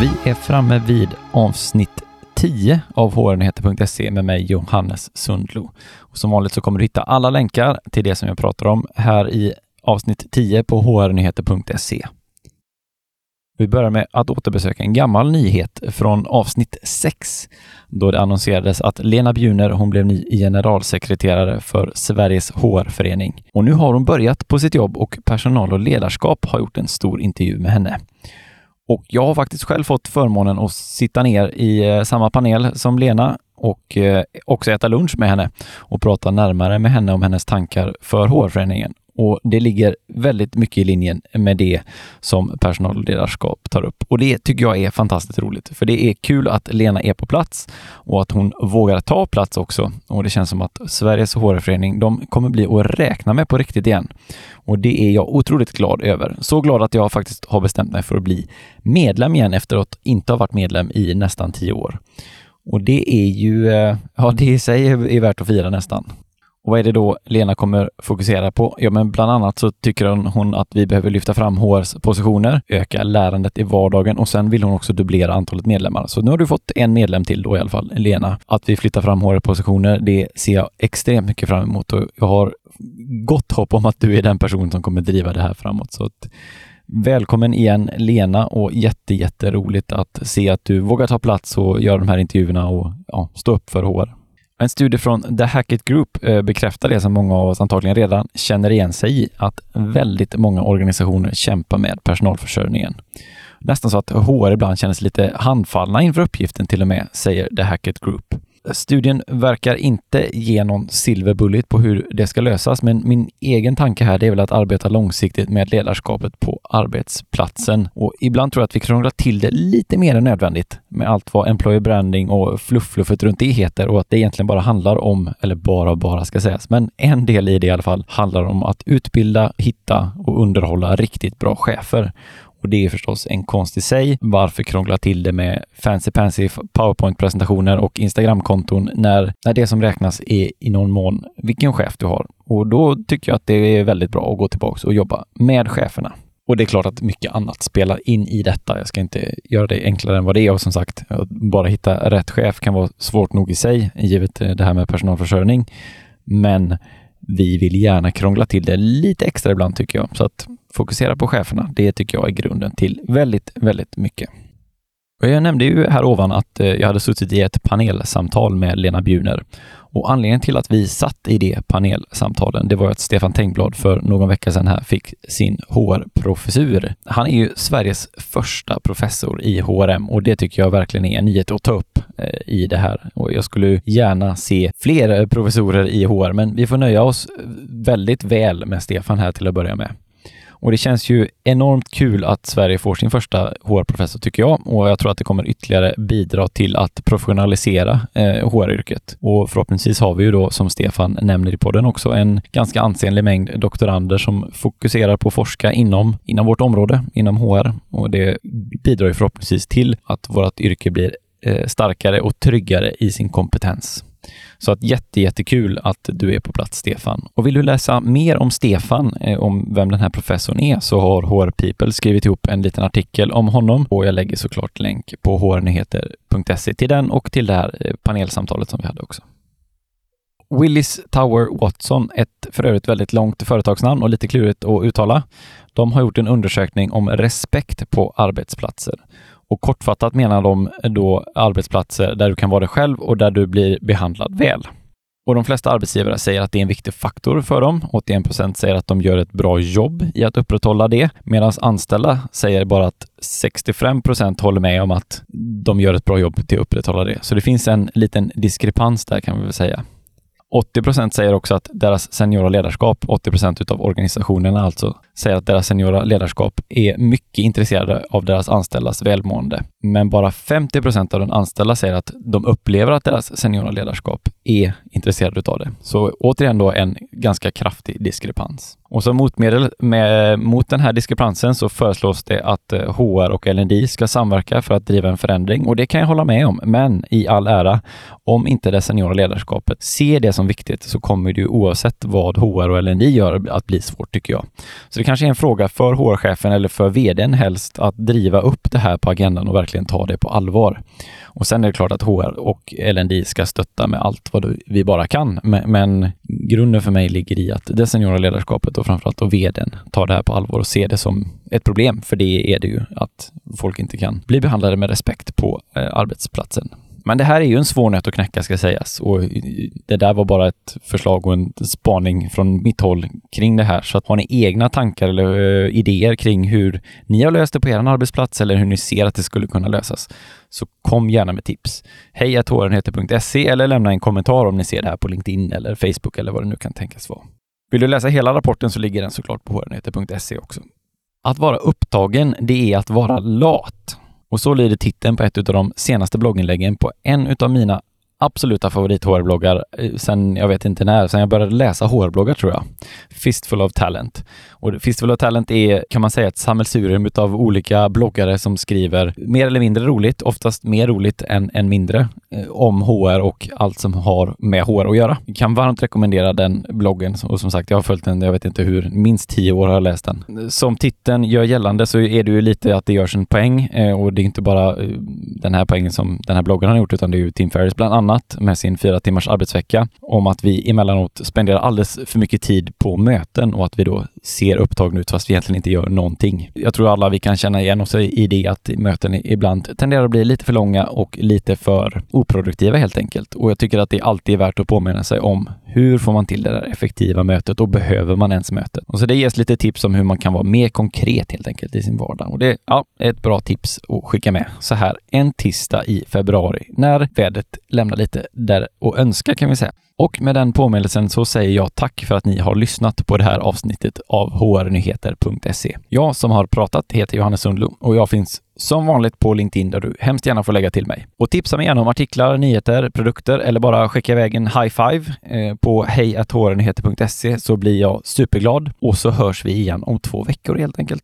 Vi är framme vid avsnitt 10 av hrnyheter.se med mig Johannes Sundlo. Och som vanligt så kommer du hitta alla länkar till det som jag pratar om här i avsnitt 10 på hrnyheter.se. Vi börjar med att återbesöka en gammal nyhet från avsnitt 6 då det annonserades att Lena Bjuner hon blev ny generalsekreterare för Sveriges HR-förening. Och nu har hon börjat på sitt jobb och personal och ledarskap har gjort en stor intervju med henne. Och jag har faktiskt själv fått förmånen att sitta ner i eh, samma panel som Lena och eh, också äta lunch med henne och prata närmare med henne om hennes tankar för HR-föreningen och det ligger väldigt mycket i linjen med det som personalledarskap tar upp. Och det tycker jag är fantastiskt roligt, för det är kul att Lena är på plats och att hon vågar ta plats också. Och det känns som att Sveriges HR-förening, de kommer bli att räkna med på riktigt igen. Och det är jag otroligt glad över. Så glad att jag faktiskt har bestämt mig för att bli medlem igen efter att inte ha varit medlem i nästan tio år. Och det är ju, eh, ja det i sig är värt att fira nästan. Och vad är det då Lena kommer fokusera på? Ja, men bland annat så tycker hon att vi behöver lyfta fram HRs positioner, öka lärandet i vardagen och sen vill hon också dubblera antalet medlemmar. Så nu har du fått en medlem till då i alla fall, Lena. Att vi flyttar fram HR-positioner, det ser jag extremt mycket fram emot och jag har gott hopp om att du är den person som kommer driva det här framåt. Så att, Välkommen igen Lena och jätte, jätteroligt att se att du vågar ta plats och göra de här intervjuerna och ja, stå upp för HR. En studie från The Hackett Group eh, bekräftar det som många av oss antagligen redan känner igen sig i, att väldigt många organisationer kämpar med personalförsörjningen. Nästan så att HR ibland känner sig lite handfallna inför uppgiften till och med, säger The Hackett Group. Studien verkar inte ge någon silver bullet på hur det ska lösas, men min egen tanke här är väl att arbeta långsiktigt med ledarskapet på arbetsplatsen. Och ibland tror jag att vi krånglar till det lite mer än nödvändigt med allt vad employer branding och fluffluffet runt det heter och att det egentligen bara handlar om, eller bara och bara ska sägas, men en del i det i alla fall handlar om att utbilda, hitta och underhålla riktigt bra chefer. Och det är förstås en konst i sig. Varför krångla till det med fancy pansy powerpoint-presentationer och Instagram-konton när, när det som räknas är i någon mån vilken chef du har? Och då tycker jag att det är väldigt bra att gå tillbaka och jobba med cheferna. Och det är klart att mycket annat spelar in i detta. Jag ska inte göra det enklare än vad det är och som sagt, att bara hitta rätt chef kan vara svårt nog i sig, givet det här med personalförsörjning. Men vi vill gärna krångla till det lite extra ibland tycker jag. Så att fokusera på cheferna, det tycker jag är grunden till väldigt, väldigt mycket. Jag nämnde ju här ovan att eh, jag hade suttit i ett panelsamtal med Lena Bjuner och anledningen till att vi satt i det panelsamtalen, det var att Stefan Tengblad för någon vecka sedan här fick sin HR-professur. Han är ju Sveriges första professor i HRM och det tycker jag verkligen är en nyhet att ta upp eh, i det här. Och jag skulle gärna se fler eh, professorer i HR, men vi får nöja oss väldigt väl med Stefan här till att börja med. Och det känns ju enormt kul att Sverige får sin första HR-professor tycker jag och jag tror att det kommer ytterligare bidra till att professionalisera eh, HR-yrket. Och förhoppningsvis har vi ju då, som Stefan nämner i podden också, en ganska ansenlig mängd doktorander som fokuserar på att forska inom, inom vårt område, inom HR. Och det bidrar ju förhoppningsvis till att vårt yrke blir eh, starkare och tryggare i sin kompetens. Så att jätte, jättekul att du är på plats, Stefan. Och vill du läsa mer om Stefan, eh, om vem den här professorn är, så har HR People skrivit ihop en liten artikel om honom och jag lägger såklart länk på hrnyheter.se till den och till det här eh, panelsamtalet som vi hade också. Willis Tower Watson, ett för övrigt väldigt långt företagsnamn och lite klurigt att uttala. De har gjort en undersökning om respekt på arbetsplatser. Och kortfattat menar de då arbetsplatser där du kan vara dig själv och där du blir behandlad väl. Och de flesta arbetsgivare säger att det är en viktig faktor för dem. 81 procent säger att de gör ett bra jobb i att upprätthålla det, medan anställda säger bara att 65 procent håller med om att de gör ett bra jobb till att upprätthålla det. Så det finns en liten diskrepans där kan vi väl säga. 80 procent säger också att deras seniora ledarskap, 80 procent utav organisationerna alltså, säger att deras seniora ledarskap är mycket intresserade av deras anställdas välmående. Men bara 50 procent av de anställda säger att de upplever att deras seniora ledarskap är intresserade av det. Så återigen då en ganska kraftig diskrepans. Och som motmedel med, mot den här diskrepansen så föreslås det att eh, HR och LND ska samverka för att driva en förändring och det kan jag hålla med om. Men i all ära, om inte det seniora ledarskapet ser det som viktigt så kommer det ju oavsett vad HR och LND gör att bli svårt tycker jag. Så det kanske är en fråga för HR-chefen eller för vdn helst att driva upp det här på agendan och verkligen ta det på allvar. Och sen är det klart att HR och LND ska stötta med allt vad vi bara kan. Men, grunden för mig ligger i att det seniora ledarskapet och framförallt då vdn tar det här på allvar och ser det som ett problem. För det är det ju, att folk inte kan bli behandlade med respekt på eh, arbetsplatsen. Men det här är ju en svår nöt att knäcka ska sägas och det där var bara ett förslag och en spaning från mitt håll kring det här. Så att har ni egna tankar eller uh, idéer kring hur ni har löst det på er arbetsplats eller hur ni ser att det skulle kunna lösas så kom gärna med tips. Hej eller lämna en kommentar om ni ser det här på LinkedIn eller Facebook eller vad det nu kan tänkas vara. Vill du läsa hela rapporten så ligger den såklart på hrnyheter.se också. Att vara upptagen, det är att vara lat. Och så lyder titeln på ett av de senaste blogginläggen på en av mina absoluta favorithårvloggar eh, sen jag vet inte när, sen jag började läsa HR-bloggar tror jag. Fistful of Talent. Och Fistful of Talent är, kan man säga, ett sammelsurium av olika bloggare som skriver mer eller mindre roligt, oftast mer roligt än, än mindre, eh, om HR och allt som har med HR att göra. Jag kan varmt rekommendera den bloggen och som sagt, jag har följt den, jag vet inte hur, minst tio år har jag läst den. Som titeln gör gällande så är det ju lite att det görs en poäng eh, och det är inte bara eh, den här poängen som den här bloggen har gjort, utan det är ju Tim Ferris bland annat annat med sin fyra timmars arbetsvecka om att vi emellanåt spenderar alldeles för mycket tid på möten och att vi då ser upptagna ut fast vi egentligen inte gör någonting. Jag tror alla vi kan känna igen oss i det att möten ibland tenderar att bli lite för långa och lite för oproduktiva helt enkelt. Och jag tycker att det alltid är värt att påminna sig om hur får man till det där effektiva mötet och behöver man ens mötet? Och så det ges lite tips om hur man kan vara mer konkret helt enkelt i sin vardag. Och det ja, är ett bra tips att skicka med så här en tisdag i februari när vädret lämnar lite där och önska kan vi säga. Och med den påminnelsen så säger jag tack för att ni har lyssnat på det här avsnittet av hrnyheter.se. Jag som har pratat heter Johannes Sundlund och jag finns som vanligt på LinkedIn där du hemskt gärna får lägga till mig. Och tipsa mig gärna om artiklar, nyheter, produkter eller bara skicka iväg en high five eh, på hejhrnyheter.se så blir jag superglad och så hörs vi igen om två veckor helt enkelt.